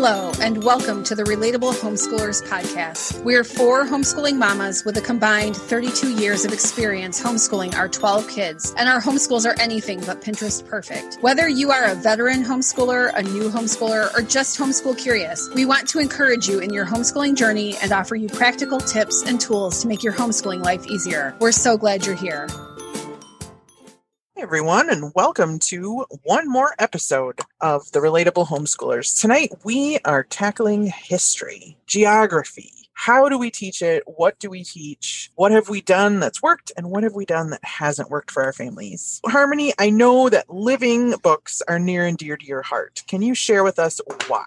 Hello, and welcome to the Relatable Homeschoolers Podcast. We're four homeschooling mamas with a combined 32 years of experience homeschooling our 12 kids, and our homeschools are anything but Pinterest perfect. Whether you are a veteran homeschooler, a new homeschooler, or just homeschool curious, we want to encourage you in your homeschooling journey and offer you practical tips and tools to make your homeschooling life easier. We're so glad you're here. Everyone, and welcome to one more episode of the Relatable Homeschoolers. Tonight we are tackling history, geography. How do we teach it? What do we teach? What have we done that's worked, and what have we done that hasn't worked for our families? Harmony, I know that living books are near and dear to your heart. Can you share with us why?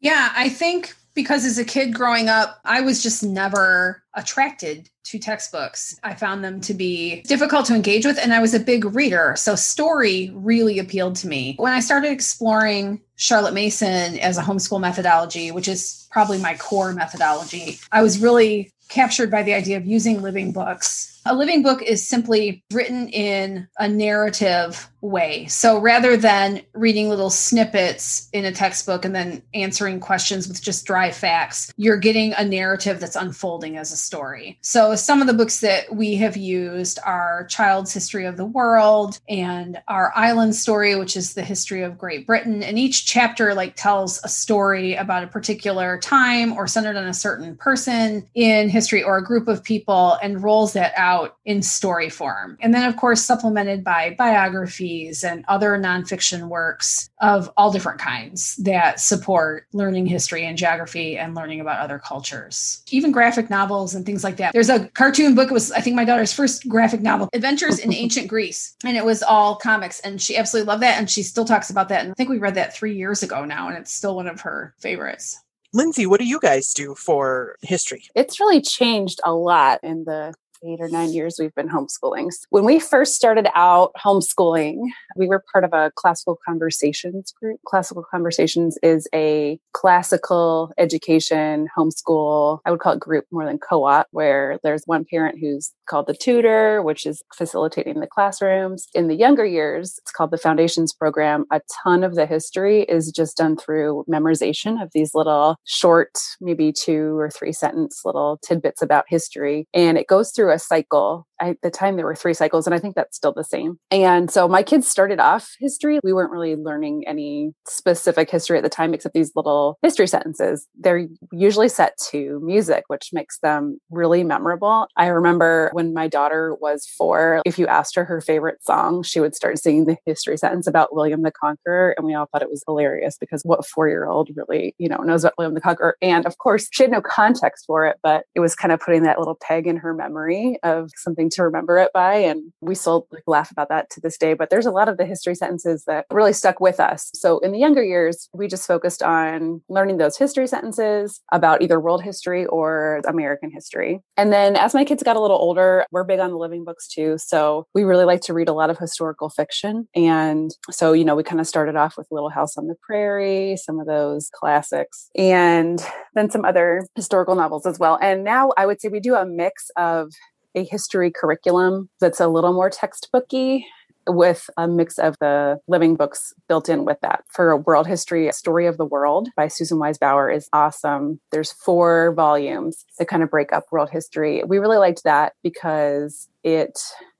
Yeah, I think because as a kid growing up, I was just never attracted to textbooks. I found them to be difficult to engage with, and I was a big reader. So, story really appealed to me. When I started exploring Charlotte Mason as a homeschool methodology, which is probably my core methodology, I was really captured by the idea of using living books. A living book is simply written in a narrative way. So rather than reading little snippets in a textbook and then answering questions with just dry facts, you're getting a narrative that's unfolding as a story. So some of the books that we have used are Child's History of the World and Our Island Story, which is the history of Great Britain. And each chapter like tells a story about a particular time or centered on a certain person in history or a group of people and rolls that out in story form. And then of course supplemented by biographies and other nonfiction works of all different kinds that support learning history and geography and learning about other cultures. Even graphic novels and things like that. There's a cartoon book, it was I think my daughter's first graphic novel, Adventures in Ancient Greece. And it was all comics. And she absolutely loved that. And she still talks about that. And I think we read that three years ago now, and it's still one of her favorites. Lindsay, what do you guys do for history? It's really changed a lot in the eight or nine years we've been homeschooling. When we first started out homeschooling, we were part of a classical conversations group. Classical conversations is a classical education homeschool, I would call it group more than co op, where there's one parent who's called the tutor, which is facilitating the classrooms. In the younger years, it's called the foundations program. A ton of the history is just done through memorization of these little short, maybe two or three sentence little tidbits about history. And it goes through through a cycle. At the time, there were three cycles, and I think that's still the same. And so my kids started off history. We weren't really learning any specific history at the time, except these little history sentences. They're usually set to music, which makes them really memorable. I remember when my daughter was four, if you asked her her favorite song, she would start singing the history sentence about William the Conqueror. And we all thought it was hilarious because what four year old really, you know, knows about William the Conqueror? And of course, she had no context for it, but it was kind of putting that little peg in her memory of something to remember it by. And we still like, laugh about that to this day. But there's a lot of the history sentences that really stuck with us. So in the younger years, we just focused on learning those history sentences about either world history or American history. And then as my kids got a little older, we're big on the living books too. So we really like to read a lot of historical fiction. And so, you know, we kind of started off with Little House on the Prairie, some of those classics, and then some other historical novels as well. And now I would say we do a mix of a history curriculum that's a little more textbooky with a mix of the living books built in with that. For world history, story of the world by Susan Wise Bauer is awesome. There's four volumes that kind of break up world history. We really liked that because it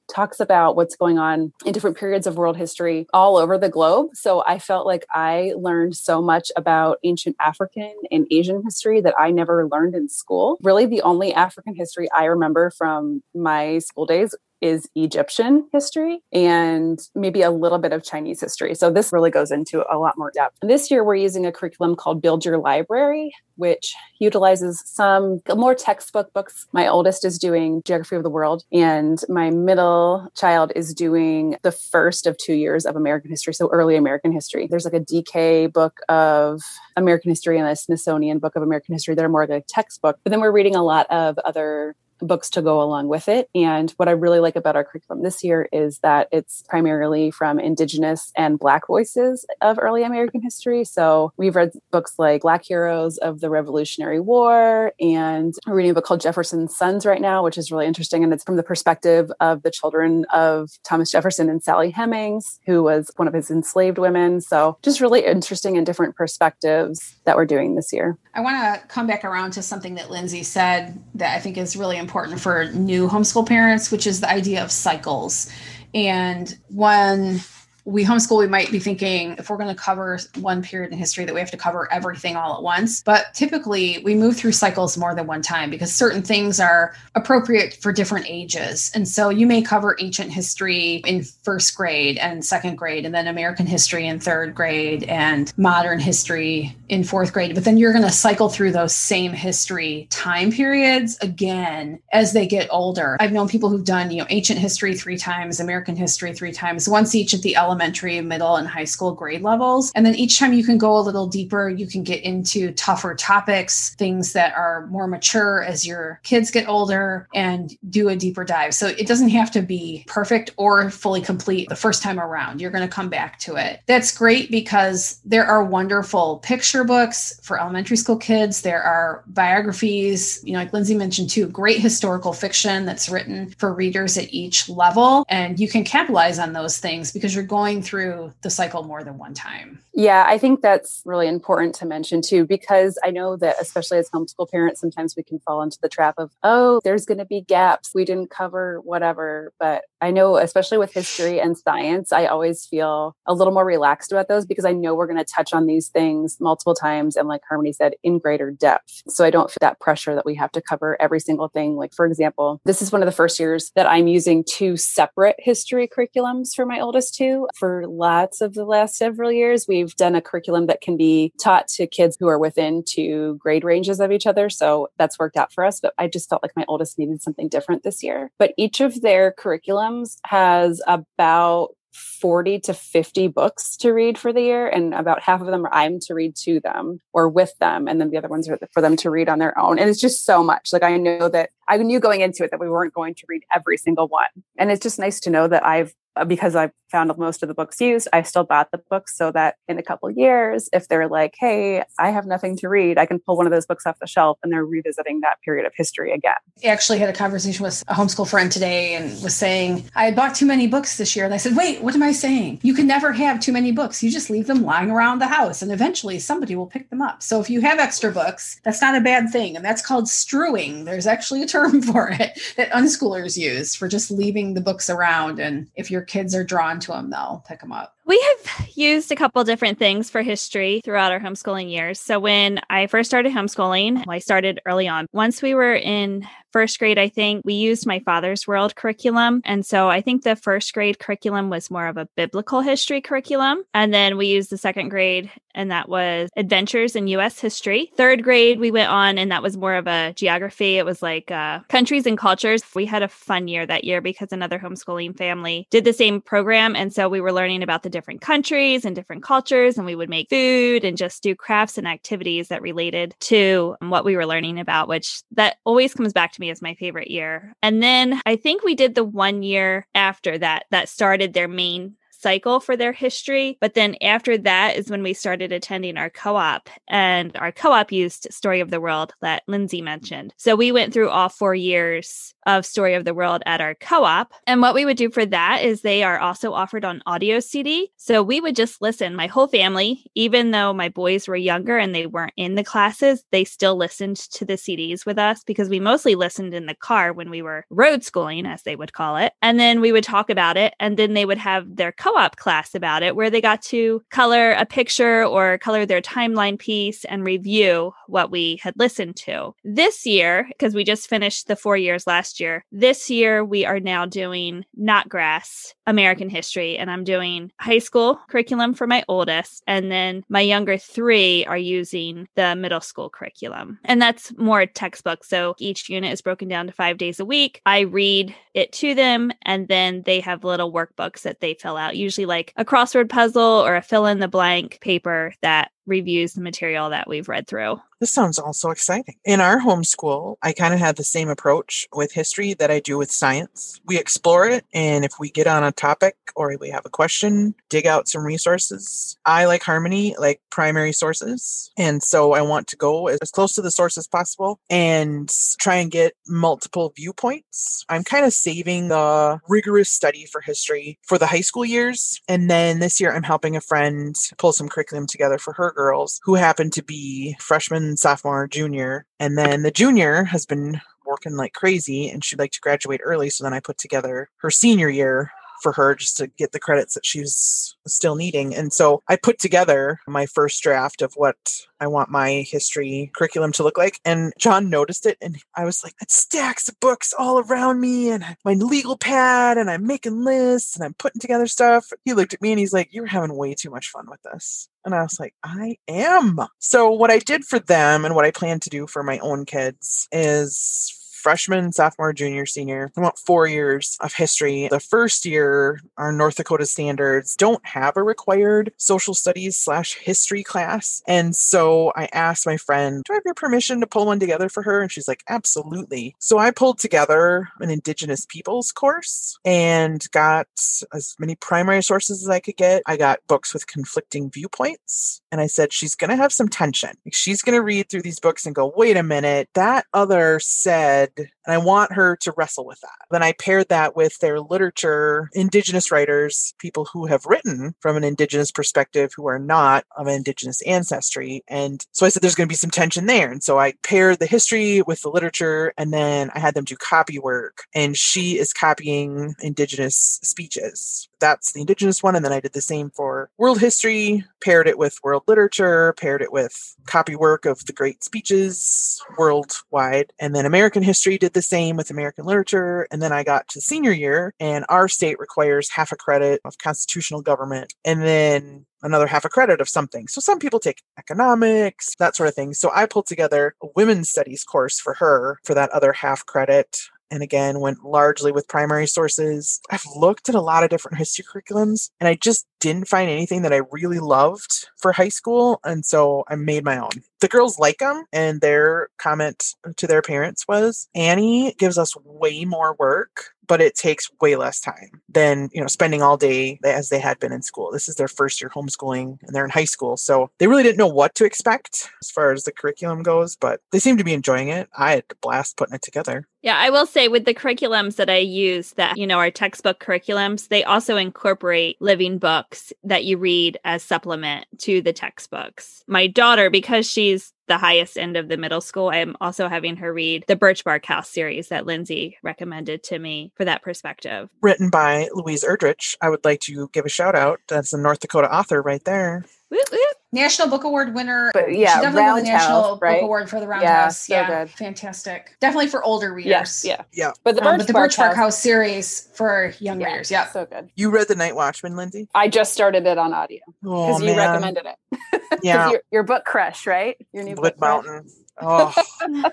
talks about what's going on in different periods of world history all over the globe. So I felt like I learned so much about ancient African and Asian history that I never learned in school. Really, the only African history I remember from my school days is Egyptian history and maybe a little bit of Chinese history. So this really goes into a lot more depth. This year we're using a curriculum called Build Your Library, which utilizes some more textbook books. My oldest is doing Geography of the World and my middle child is doing the first of 2 years of American history, so early American history. There's like a DK book of American history and a Smithsonian book of American history that are more like a textbook. But then we're reading a lot of other books to go along with it. And what I really like about our curriculum this year is that it's primarily from Indigenous and Black voices of early American history. So we've read books like Black Heroes of the Revolutionary War, and we're reading a book called Jefferson's Sons right now, which is really interesting. And it's from the perspective of the children of Thomas Jefferson and Sally Hemings, who was one of his enslaved women. So just really interesting and different perspectives that we're doing this year. I want to come back around to something that Lindsay said that I think is really important for new homeschool parents, which is the idea of cycles. And when we homeschool, we might be thinking if we're going to cover one period in history that we have to cover everything all at once. But typically, we move through cycles more than one time because certain things are appropriate for different ages. And so you may cover ancient history in first grade and second grade, and then American history in third grade and modern history in fourth grade. But then you're going to cycle through those same history time periods again as they get older. I've known people who've done, you know, ancient history three times, American history three times, once each at the elementary elementary, middle, and high school grade levels. And then each time you can go a little deeper, you can get into tougher topics, things that are more mature as your kids get older, and do a deeper dive. So it doesn't have to be perfect or fully complete the first time around. You're going to come back to it. That's great because there are wonderful picture books for elementary school kids. There are biographies, you know, like Lindsay mentioned too, great historical fiction that's written for readers at each level. And you can capitalize on those things because you're going going through the cycle more than one time. Yeah, I think that's really important to mention too, because I know that especially as homeschool parents, sometimes we can fall into the trap of, oh, there's going to be gaps. We didn't cover whatever. But I know, especially with history and science, I always feel a little more relaxed about those because I know we're going to touch on these things multiple times. And like Harmony said, in greater depth. So I don't feel that pressure that we have to cover every single thing. Like, for example, this is one of the first years that I'm using two separate history curriculums for my oldest two for lots of the last several years. We've done a curriculum that can be taught to kids who are within two grade ranges of each other. So that's worked out for us. But I just felt like my oldest needed something different this year. But each of their curriculums has about 40 to 50 books to read for the year and about half of them are i'm to read to them or with them and then the other ones are for them to read on their own and it's just so much like i know that i knew going into it that we weren't going to read every single one and it's just nice to know that i've Uh, because I've found most of the books used, I still bought the books so that in a couple years, if they're like, hey, I have nothing to read, I can pull one of those books off the shelf and they're revisiting that period of history again. I actually had a conversation with a homeschool friend today and was saying, I bought too many books this year. And I said, wait, what am I saying? You can never have too many books. You just leave them lying around the house and eventually somebody will pick them up. So if you have extra books, that's not a bad thing. And that's called strewing. There's actually a term for it that unschoolers use for just leaving the books around. And if your kids are drawn to them, they'll pick them up. We have used a couple different things for history throughout our homeschooling years. So when I first started homeschooling, I started early on. Once we were in first grade, I think we used my father's world curriculum. And so I think the first grade curriculum was more of a biblical history curriculum. And then we used the second grade, and that was adventures in US history. Third grade, we went on, and that was more of a geography. It was like uh, countries and cultures. We had a fun year that year because another homeschooling family did the same program. And so we were learning about the different countries and different cultures, and we would make food and just do crafts and activities that related to what we were learning about, which that always comes back to me as my favorite year. And then I think we did the one year after that that started their main cycle for their history. But then after that is when we started attending our co op, and our co op used Story of the World that Lindsay mentioned. So we went through all four years of Story of the World at our co op. And what we would do for that is they are also offered on audio CD. So we would just listen, my whole family, even though my boys were younger and they weren't in the classes, they still listened to the CDs with us because we mostly listened in the car when we were road schooling, as they would call it. And then we would talk about it. And then they would have their co op class about it where they got to color a picture or color their timeline piece and review what we had listened to. This year, because we just finished the four years last year, this year we are now doing Notgrass American history, and I'm doing high school curriculum for my oldest, and then my younger three are using the middle school curriculum. And that's more textbook. So each unit is broken down to five days a week. I read it to them, and then they have little workbooks that they fill out, usually like a crossword puzzle or a fill in the blank paper that reviews the material that we've read through. This sounds also exciting. In our homeschool, I kind of have the same approach with history that I do with science. We explore it, and if we get on a topic or we have a question, dig out some resources. I like Harmony, like primary sources. And so I want to go as close to the source as possible and try and get multiple viewpoints. I'm kind of saving the rigorous study for history for the high school years. And then this year, I'm helping a friend pull some curriculum together for her girls who happen to be freshman, sophomore, junior. And then the junior has been working like crazy and she'd like to graduate early. So then I put together her senior year for her just to get the credits that she's still needing. And so I put together my first draft of what I want my history curriculum to look like. And John noticed it and I was like, it stacks of books all around me and my legal pad and I'm making lists and I'm putting together stuff. He looked at me and he's like, You're having way too much fun with this. And I was like, I am. So, what I did for them and what I plan to do for my own kids is freshman, sophomore, junior, senior. I want four years of history. The first year, our North Dakota standards don't have a required social studies slash history class. And so I asked my friend, Do I have your permission to pull one together for her? And she's like, Absolutely. So I pulled together an Indigenous peoples course and got as many primary sources as I could get. I got books with conflicting viewpoints. And I said, She's going to have some tension. She's going to read through these books and go, Wait a minute, that other said, and I want her to wrestle with that. Then I paired that with their literature, Indigenous writers, people who have written from an Indigenous perspective who are not of an Indigenous ancestry. And so I said there's going to be some tension there. And so I paired the history with the literature, and then I had them do copy work. And she is copying Indigenous speeches. That's the Indigenous one. And then I did the same for world history, paired it with world literature, paired it with copy work of the great speeches worldwide. And then American history did the same with American literature. And then I got to senior year, and our state requires half a credit of constitutional government and then another half a credit of something. So some people take economics, that sort of thing. So I pulled together a women's studies course for her for that other half credit and again went largely with primary sources. I've looked at a lot of different history curriculums and I just didn't find anything that I really loved for high school. And so I made my own. The girls like them, and their comment to their parents was Annie gives us way more work but it takes way less time than you know spending all day as they had been in school this is their first year homeschooling and they're in high school so they really didn't know what to expect as far as the curriculum goes but they seem to be enjoying it i had a blast putting it together yeah i will say with the curriculums that i use that you know our textbook curriculums they also incorporate living books that you read as supplement to the textbooks my daughter because she's the highest end of the middle school. I am also having her read the Birch Bark House series that Lindsay recommended to me for that perspective. Written by Louise Erdrich. I would like to give a shout out. That's a North Dakota author right there. Whoop, whoop. National Book Award winner. But yeah, she definitely won the National right? Book Award for the Roundhouse. Yeah, Yeah, so good. fantastic. Definitely for older readers. Yes, yeah. Yeah. But the Um, Birch, but the Bark Birch Bark House, House series for young yeah, readers. Yeah. so good. You read The Night Watchman, Lindsay? I just started it on audio Oh, because you man. recommended it. Yeah. your, your book crush, right? Your new Wood book crush? Mountain. Oh.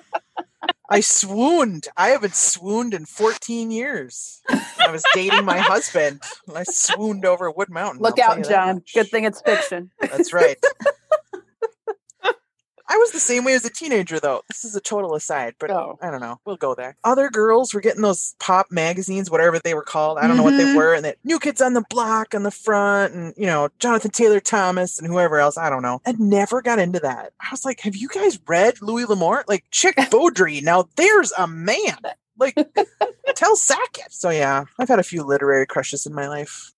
I swooned. I haven't swooned in 14 years. I was dating my husband. and I swooned over Wood Mountain. Look I'll out, John. Good thing it's fiction. That's right. I was the same way as a teenager, though. This is a total aside, but Oh. I don't know. We'll go there. Other girls were getting those pop magazines, whatever they were called. I don't know what they Mhm. were. And that New Kids on the Block on the front, and, you know, Jonathan Taylor Thomas and whoever else. I don't know. I never got into that. I was like, have you guys read Louis L'Amour? Like, Chick Bowdrie. now there's a man. Like, tell Sackett. So, yeah, I've had a few literary crushes in my life.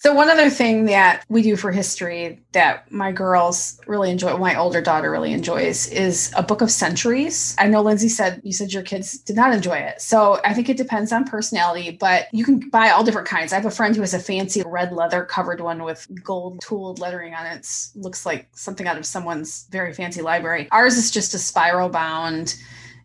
So one other thing that we do for history that my girls really enjoy, my older daughter really enjoys, is a book of centuries. I know Lindsay said you said your kids did not enjoy it. So I think it depends on personality, but you can buy all different kinds. I have a friend who has a fancy red leather covered one with gold tooled lettering on it. Looks like something out of someone's very fancy library. Ours is just a spiral bound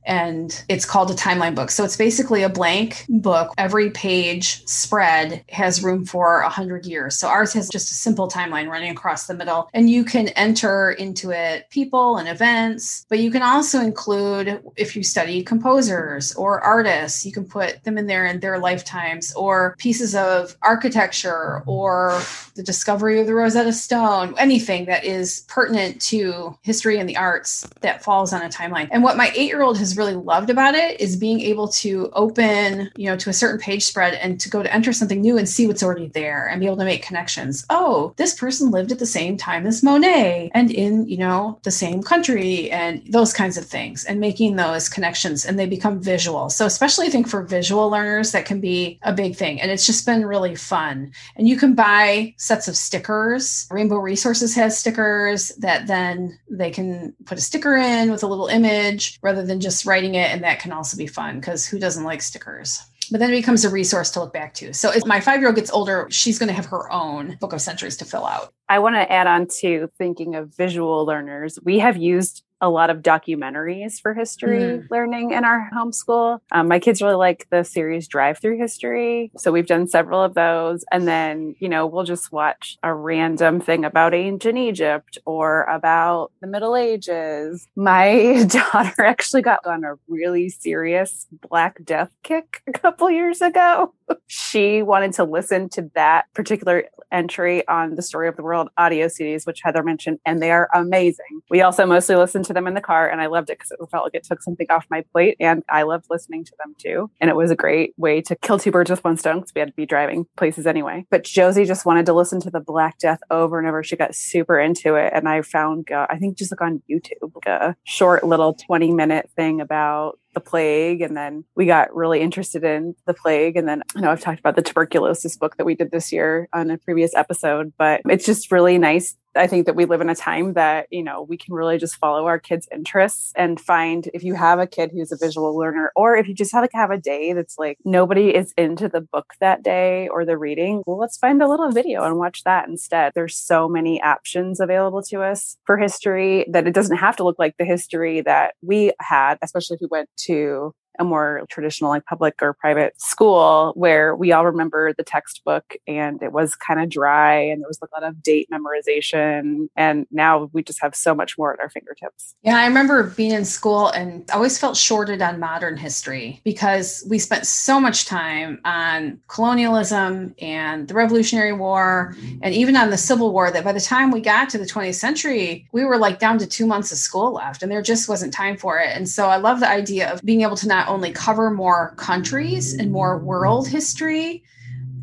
and it's called a timeline book. So it's basically a blank book. Every page spread has room for 100 years. So ours has just a simple timeline running across the middle, and you can enter into it people and events, but you can also include, if you study composers or artists, you can put them in there in their lifetimes, or pieces of architecture or the discovery of the Rosetta Stone, anything that is pertinent to history and the arts that falls on a timeline. And what my eight year old has really loved about it is being able to open, you know, to a certain page spread and to go to enter something new and see what's already there and be able to make connections. Oh, this person lived at the same time as Monet and in, you know, the same country and those kinds of things and making those connections and they become visual. So, especially I think for visual learners, that can be a big thing. And it's just been really fun. And you can buy sets of stickers. Rainbow Resources has stickers that then they can put a sticker in with a little image rather than just writing it. And that can also be fun because who doesn't like stickers? but then it becomes a resource to look back to. So as my five year old gets older, she's going to have her own book of centuries to fill out. I want to add on to thinking of visual learners. We have used a lot of documentaries for history mm. learning in our homeschool. Um, my kids really like the series Drive Through History. So we've done several of those. And then, you know, we'll just watch a random thing about ancient Egypt or about the Middle Ages. My daughter actually got on a really serious Black Death kick a couple years ago. she wanted to listen to that particular entry on the Story of the World audio CDs, which Heather mentioned, and they are amazing. We also mostly listened to them in the car, and I loved it because it felt like it took something off my plate, and I loved listening to them too. And it was a great way to kill two birds with one stone because we had to be driving places anyway. But Josie just wanted to listen to the Black Death over and over. She got super into it, and I found, uh, I think, just like on YouTube, like a short little 20 minute thing about the plague and then we got really interested in the plague. And then I know I've talked about the tuberculosis book that we did this year on a previous episode but it's just really nice I think that we live in a time that, you know, we can really just follow our kids' interests and find if you have a kid who's a visual learner, or if you just have like have a day that's like nobody is into the book that day or the reading, well, let's find a little video and watch that instead. There's so many options available to us for history that it doesn't have to look like the history that we had, especially if we went to a more traditional like public or private school where we all remember the textbook and it was kind of dry and there was a lot of date memorization and now we just have so much more at our fingertips. Yeah i remember being in school and I always felt shorted on modern history because we spent so much time on colonialism and the revolutionary war and even on the civil war that by the time we got to the 20th century we were like down to two months of school left and there just wasn't time for it. And so i love the idea of being able to not not only cover more countries and more world history,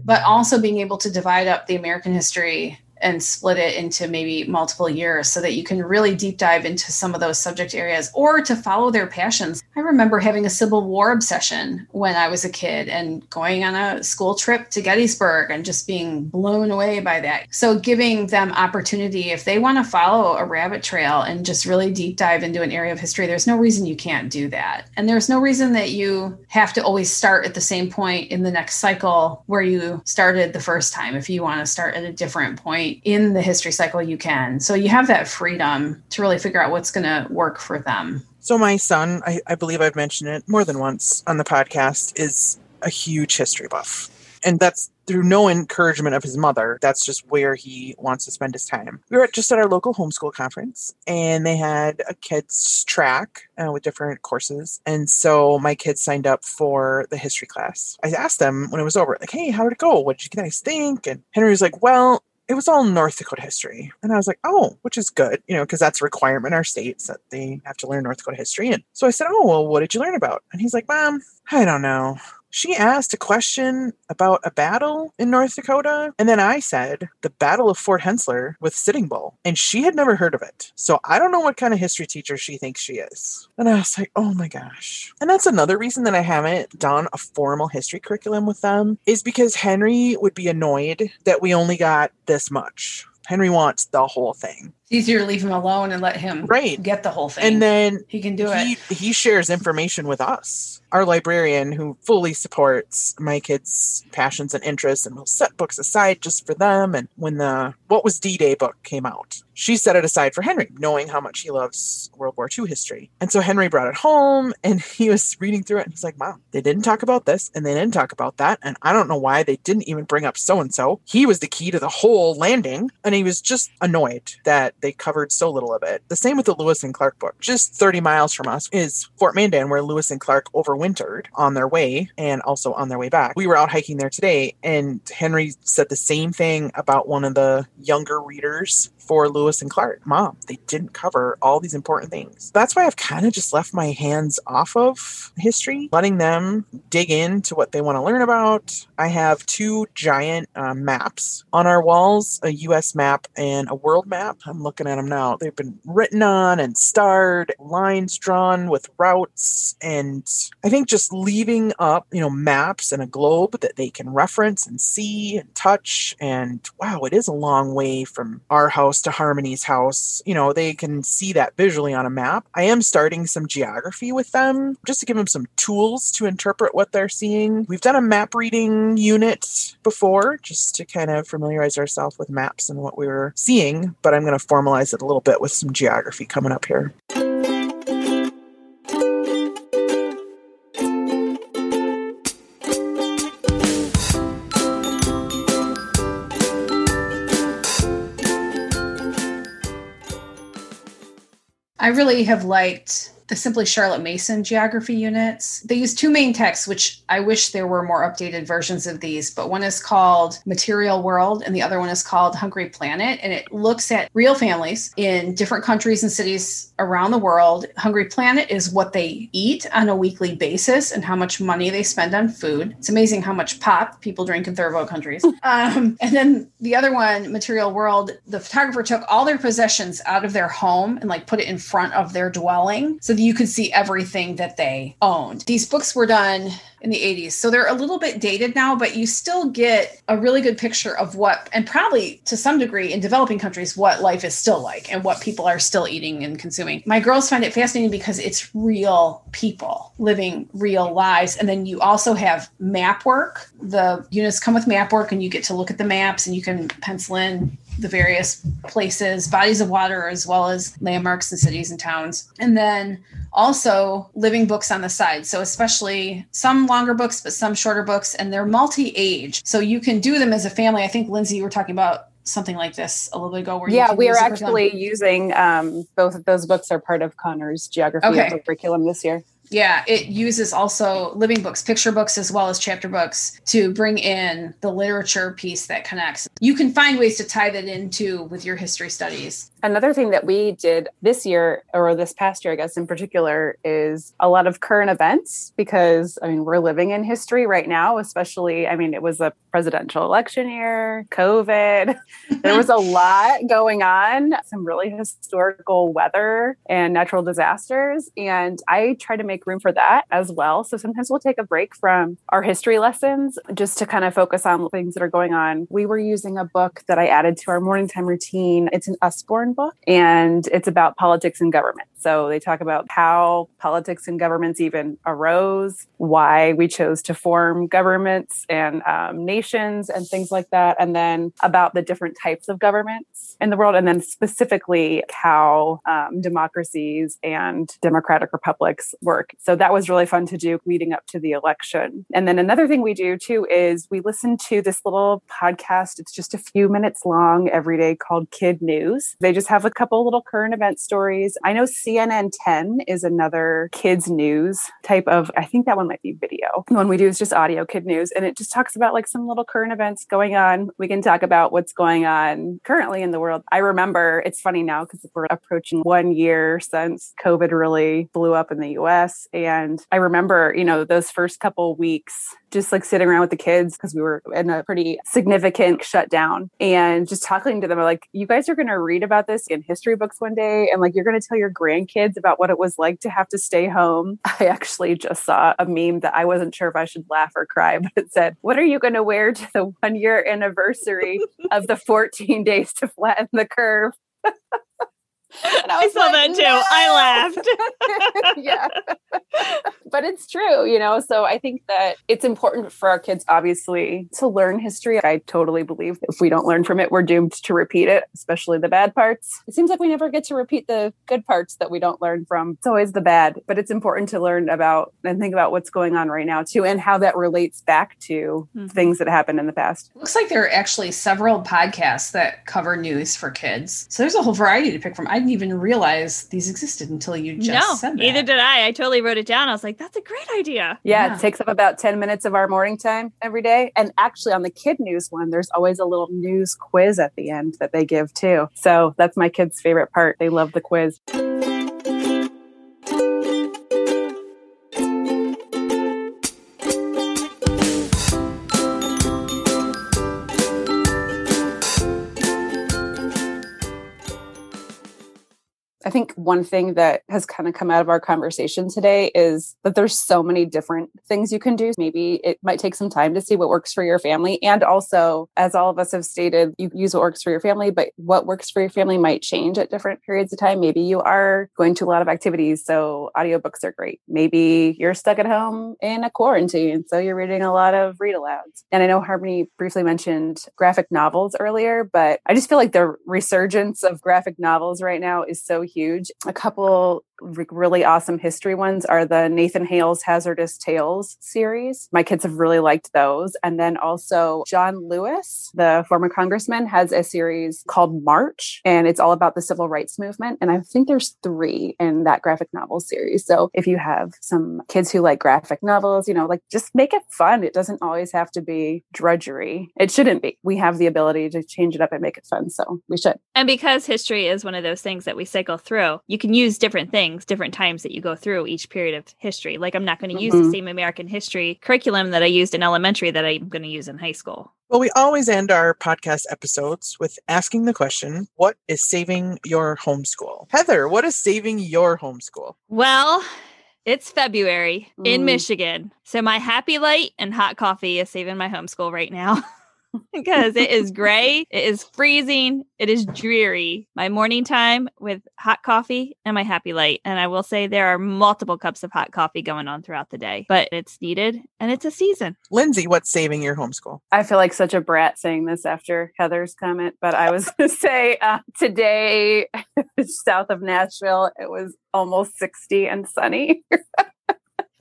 but also being able to divide up the American history and split it into maybe multiple years so that you can really deep dive into some of those subject areas or to follow their passions. I remember having a Civil War obsession when I was a kid and going on a school trip to Gettysburg and just being blown away by that. So, giving them opportunity if they want to follow a rabbit trail and just really deep dive into an area of history, there's no reason you can't do that. And there's no reason that you have to always start at the same point in the next cycle where you started the first time. If you want to start at a different point, in the history cycle you can. So you have that freedom to really figure out what's going to work for them. So my son, I, I believe I've mentioned it more than once on the podcast, is a huge history buff. And that's through no encouragement of his mother. That's just where he wants to spend his time. We were just at our local homeschool conference, and they had a kids track uh, with different courses. And so my kids signed up for the history class. I asked them when it was over, like, "Hey, how did it go? What did you guys think?" And Henry was like, "Well, it was all North Dakota history. And I was like, oh, which is good, you know, because that's a requirement in our states that they have to learn North Dakota history. And so I said, oh, well, what did you learn about? And he's like, Mom, I don't know she asked a question about a battle in North Dakota. And then I said, the Battle of Fort Hensler with Sitting Bull. And she had never heard of it. So I don't know what kind of history teacher she thinks she is. And I was like, oh my gosh. And that's another reason that I haven't done a formal history curriculum with them is because Henry would be annoyed that we only got this much. Henry wants the whole thing. It's easier to leave him alone and let him Right. get the whole thing. And then he can do he, it. he shares information with us, our librarian, who fully supports my kids' passions and interests, and will set books aside just for them. And when the What Was D Day book came out, she set it aside for Henry, knowing how much he loves World War II history. And so Henry brought it home and he was reading through it and he's like, Mom, they didn't talk about this and they didn't talk about that. And I don't know why they didn't even bring up so and so. He was the key to the whole landing. And he was just annoyed that they covered so little of it. The same with the Lewis and Clark book. Just 30 miles from us is Fort Mandan, where Lewis and Clark overwintered on their way and also on their way back. We were out hiking there today, and Henry said the same thing about one of the younger readers for Lewis and Clark. Mom, they didn't cover all these important things. That's why I've kind of just left my hands off of history, letting them dig into what they want to learn about. I have two giant uh, maps on our walls a US map and a world map. I'm looking at them now. They've been written on and starred, lines drawn with routes, and I think just leaving up, you know, maps and a globe that they can reference and see and touch. And wow, it is a long way from our house to Harmony's house. You know, they can see that visually on a map. I am starting some geography with them just to give them some tools to interpret what they're seeing. We've done a map reading unit before just to kind of familiarize ourselves with maps and what we were seeing, but I'm going to formalize it a little bit with some geography coming up here. I really have liked the Simply Charlotte Mason geography units. They use two main texts, which I wish there were more updated versions of these, but one is called Material World and the other one is called Hungry Planet. And it looks at real families in different countries and cities around the world. Hungry Planet is what they eat on a weekly basis and how much money they spend on food. It's amazing how much pop people drink in third world countries. um, and then the other one, Material World, the photographer took all their possessions out of their home and like put it in front of their dwelling so you could see everything that they owned. These books were done in the 80s. So they're a little bit dated now, but you still get a really good picture of what, and probably to some degree in developing countries, what life is still like and what people are still eating and consuming. My girls find it fascinating because it's real people living real lives. And then you also have map work. The units come with map work, and you get to look at the maps and you can pencil in the various places, bodies of water, as well as landmarks and cities and towns. And then also living books on the side. So, especially some longer books, but some shorter books, and they're multi age. So, you can do them as a family. I think, Lindsay, you were talking about something like this a little bit ago. Where yeah, we are curriculum. actually using um, both of those books are part of Connor's geography Okay. curriculum this year. Yeah, it uses also living books, picture books, as well as chapter books to bring in the literature piece that connects. You can find ways to tie that into with your history studies. Another thing that we did this year, or this past year, I guess in particular, is a lot of current events because I mean, we're living in history right now, especially, I mean, it was a presidential election year, COVID. Mm-hmm. there was a lot going on, some really historical weather and natural disasters. And I try to make room for that as well. So sometimes we'll take a break from our history lessons just to kind of focus on things that are going on. We were using a book that I added to our morning time routine. It's an Usborne book and it's about politics and government. So they talk about how politics and governments even arose, why we chose to form governments and um, nations and things like that. And then about the different types of governments in the world. And then specifically how um, democracies and democratic republics work. So that was really fun to do leading up to the election. And then another thing we do too is we listen to this little podcast. It's just a few minutes long every day called Kid News. They just have a couple little current event stories. I know CNN 10 is another kids news type of, I think that one might be video. The one we do is just audio kid news. And it just talks about like some little current events going on. We can talk about what's going on currently in the world. I remember it's funny now because we're approaching one year since COVID really blew up in the US. And I remember, you know, those first couple weeks just like sitting around with the kids because we were in a pretty significant shutdown and just talking to them like you guys are going to read about this in history books one day and like you're going to tell your grandkids about what it was like to have to stay home. I actually just saw a meme that i wasn't sure if i should laugh or cry but it said what are you going to wear to the one year anniversary of the 14 days to flatten the curve And I, was saw like, that too. I laughed. yeah. but it's true, you know. So I think that it's important for our kids, obviously, to learn history. I totally believe if we don't learn from it, we're doomed to repeat it, especially the bad parts. It seems like we never get to repeat the good parts that we don't learn from. It's always the bad, but it's important to learn about and think about what's going on right now, too, and how that relates back to Mhm. things that happened in the past. Looks like there are actually several podcasts that cover news for kids. So there's a whole variety to pick from. I didn't even realize these existed until you just no, said that. neither did I. I totally wrote it down. I was like, that's a great idea. Yeah, Yeah. it takes up about 10 minutes of our morning time every day. And actually, on the kid news one, there's always a little news quiz at the end that they give too. So that's my kids' favorite part. They love the quiz. I think one thing that has kind of come out of our conversation today is that there's so many different things you can do. Maybe it might take some time to see what works for your family. And also, as all of us have stated, you use what works for your family, but what works for your family might change at different periods of time. Maybe you are going to a lot of activities, so audiobooks are great. Maybe you're stuck at home in a quarantine, so you're reading a lot of read alouds. And I know Harmony briefly mentioned graphic novels earlier, but I just feel like the resurgence of graphic novels right now is so huge. A couple really awesome history ones are the Nathan Hale's Hazardous Tales series. My kids have really liked those. And then also John Lewis, the former congressman, has a series called March, and it's all about the civil rights movement. And I think there's three in that graphic novel series. So if you have some kids who like graphic novels, you know, like just make it fun. It doesn't always have to be drudgery. It shouldn't be. We have the ability to change it up and make it fun. So we should. And because history is one of those things that we cycle through, you can use different things, different times that you go through each period of history. Like I'm not going to use the Mhm. same American history curriculum that I used in elementary that I'm going to use in high school. Well, we always end our podcast episodes with asking the question what is saving your homeschool? Heather, what is saving your homeschool? Well, it's February in Mm. Michigan. So my happy light and hot coffee is saving my homeschool right now. because it is gray, it is freezing, it is dreary. My morning time with hot coffee and my happy light. And I will say there are multiple cups of hot coffee going on throughout the day, but it's needed and it's a season. Lindsay, what's saving your homeschool? I feel like such a brat saying this after Heather's comment, but I was going to say uh, today, south of Nashville, it was almost 60 and sunny.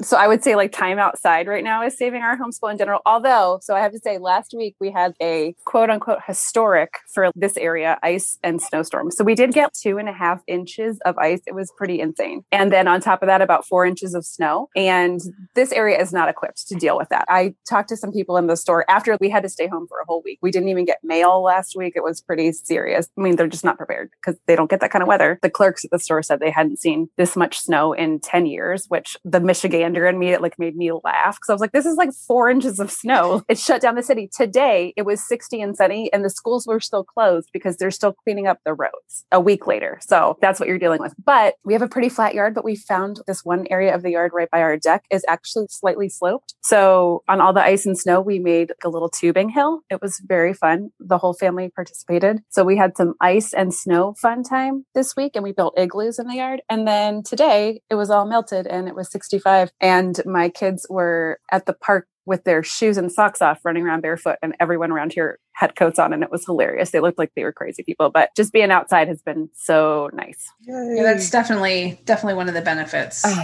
So I would say like time outside right now is saving our homeschool in general. Although, so I have to say, last week we had a quote unquote historic for this area ice and snowstorm. So we did get two and a half inches of ice. It was pretty insane. And then on top of that, about four inches of snow. And this area is not equipped to deal with that. I talked to some people in the store after we had to stay home for a whole week. We didn't even get mail last week. It was pretty serious. I mean, they're just not prepared because they don't get that kind of weather. The clerks at the store said they hadn't seen this much snow in 10 years, which the Michigander in me, it like made me laugh because I was like, this is like four inches of snow. It shut down the city. Today it was 60 and sunny and the schools were still closed because they're still cleaning up the roads a week later. So that's what you're dealing with. But we have a pretty flat yard, but we found this one area of the yard right by our deck is actually slightly sloped. So on all the ice and snow, we made a little tubing hill. It was very fun. The whole family participated. So we had some ice and snow fun time this week and we built igloos in the yard. And then today it was all melted and it was 65 and my kids were at the park with their shoes and socks off running around barefoot and everyone around here had coats on and it was hilarious they looked like they were crazy people but just being outside has been so nice Yeah, that's definitely definitely one of the benefits.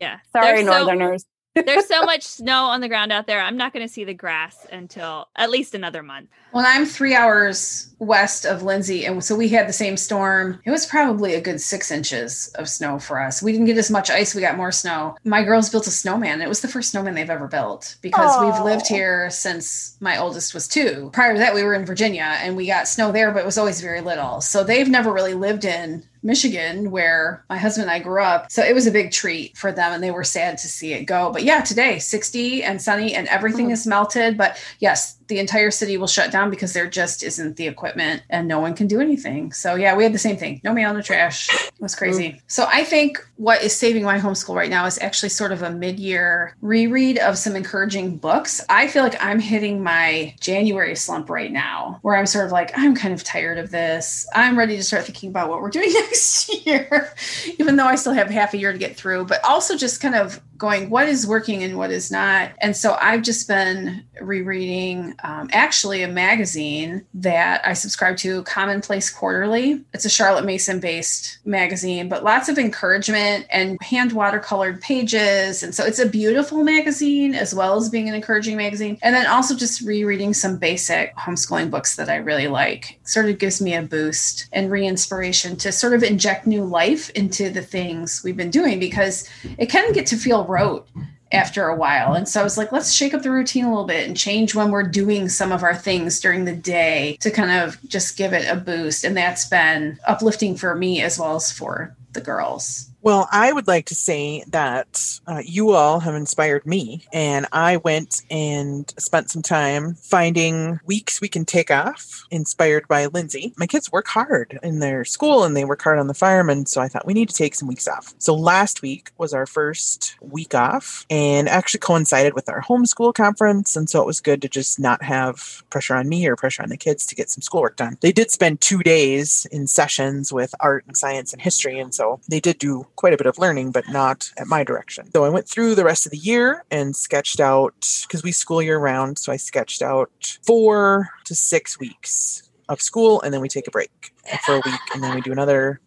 Yeah. sorry There's so- northerners There's so much snow on the ground out there. I'm not going to see the grass until at least another month. Well, I'm three hours west of Lindsay, and so we had the same storm. It was probably a good six inches of snow for us. We didn't get as much ice; we got more snow. My girls built a snowman. It was the first snowman they've ever built because we've lived here since my oldest was two. Prior to that, we were in Virginia, and we got snow there, but it was always very little. So they've never really lived in Michigan, where my husband and I grew up. So it was a big treat for them, and they were sad to see it go. But yeah, today 60 and sunny, and everything Mhm. is melted. But yes, the entire city will shut down because there just isn't the equipment and no one can do anything. So yeah, we had the same thing. No mail, no trash. It was crazy. So I think what is saving my homeschool right now is actually sort of a mid-year reread of some encouraging books. I feel like I'm hitting my January slump right now where I'm sort of like, I'm kind of tired of this. I'm ready to start thinking about what we're doing next year, even though I still have half a year to get through, but also just kind of going, what is working and what is not. And so I've just been rereading um, actually a magazine that I subscribe to, Commonplace Quarterly. It's a Charlotte Mason based magazine, but lots of encouragement and hand watercolored pages. And so it's a beautiful magazine as well as being an encouraging magazine. And then also just rereading some basic homeschooling books that I really like. Sort of gives me a boost and re inspiration to sort of inject new life into the things we've been doing because it can get to feel rote after a while. And so I was like, let's shake up the routine a little bit and change when we're doing some of our things during the day to kind of just give it a boost. And that's been uplifting for me as well as for the girls. Well, I would like to say that uh, you all have inspired me, and I went and spent some time finding weeks we can take off, inspired by Lindsay. My kids work hard in their school and they work hard on the firemen, so I thought we need to take some weeks off. So last week was our first week off, and actually coincided with our homeschool conference, and so it was good to just not have pressure on me or pressure on the kids to get some schoolwork done. They did spend two days in sessions with art and science and history, and so they did do quite a bit of learning, but not at my direction. So I went through the rest of the year and sketched out, because we school year round, so I sketched out four to six weeks of school, and then we take a break for a week, and then we do another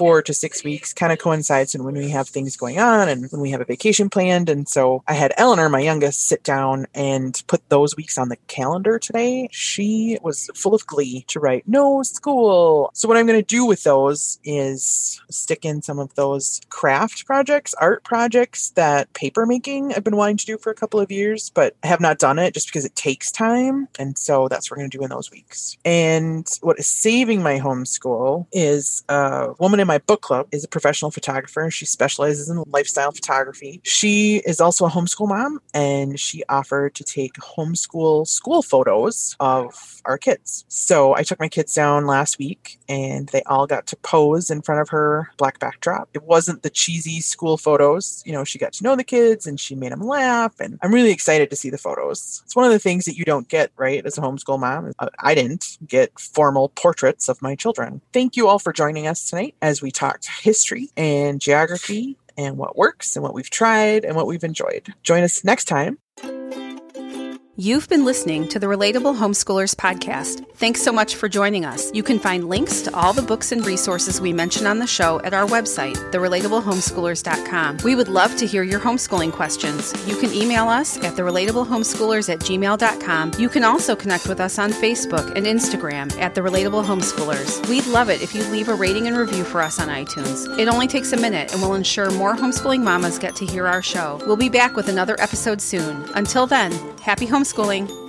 four to six weeks kind of coincides and when we have things going on and when we have a vacation planned. And so I had Eleanor, my youngest, sit down and put those weeks on the calendar today. She was full of glee to write no school. So what I'm going to do with those is stick in some of those craft projects, art projects that paper making I've been wanting to do for a couple of years, but have not done it just because it takes time. And so that's what we're going to do in those weeks. And what is saving my homeschool is a woman in my book club is a professional photographer. She specializes in lifestyle photography. She is also a homeschool mom, and she offered to take homeschool school photos of our kids. So I took my kids down last week, and they all got to pose in front of her black backdrop. It wasn't the cheesy school photos. You know, she got to know the kids and she made them laugh, and I'm really excited to see the photos. It's one of the things that you don't get, right, as a homeschool mom. Uh, I didn't get formal portraits of my children. Thank you all for joining us tonight as we talked history and geography and what works and what we've tried and what we've enjoyed. Join us next time You've been listening to the Relatable Homeschoolers podcast. Thanks so much for joining us. You can find links to all the books and resources we mention on the show at our website, therelatableHomeschoolers.com. We would love to hear your homeschooling questions. You can email us at therelatablehomeschoolers at gmail.com. You can also connect with us on Facebook and Instagram at The Relatable Homeschoolers. We'd love it if you leave a rating and review for us on iTunes. It only takes a minute and will ensure more homeschooling mamas get to hear our show. We'll be back with another episode soon. Until then, happy homeschooling homeschooling.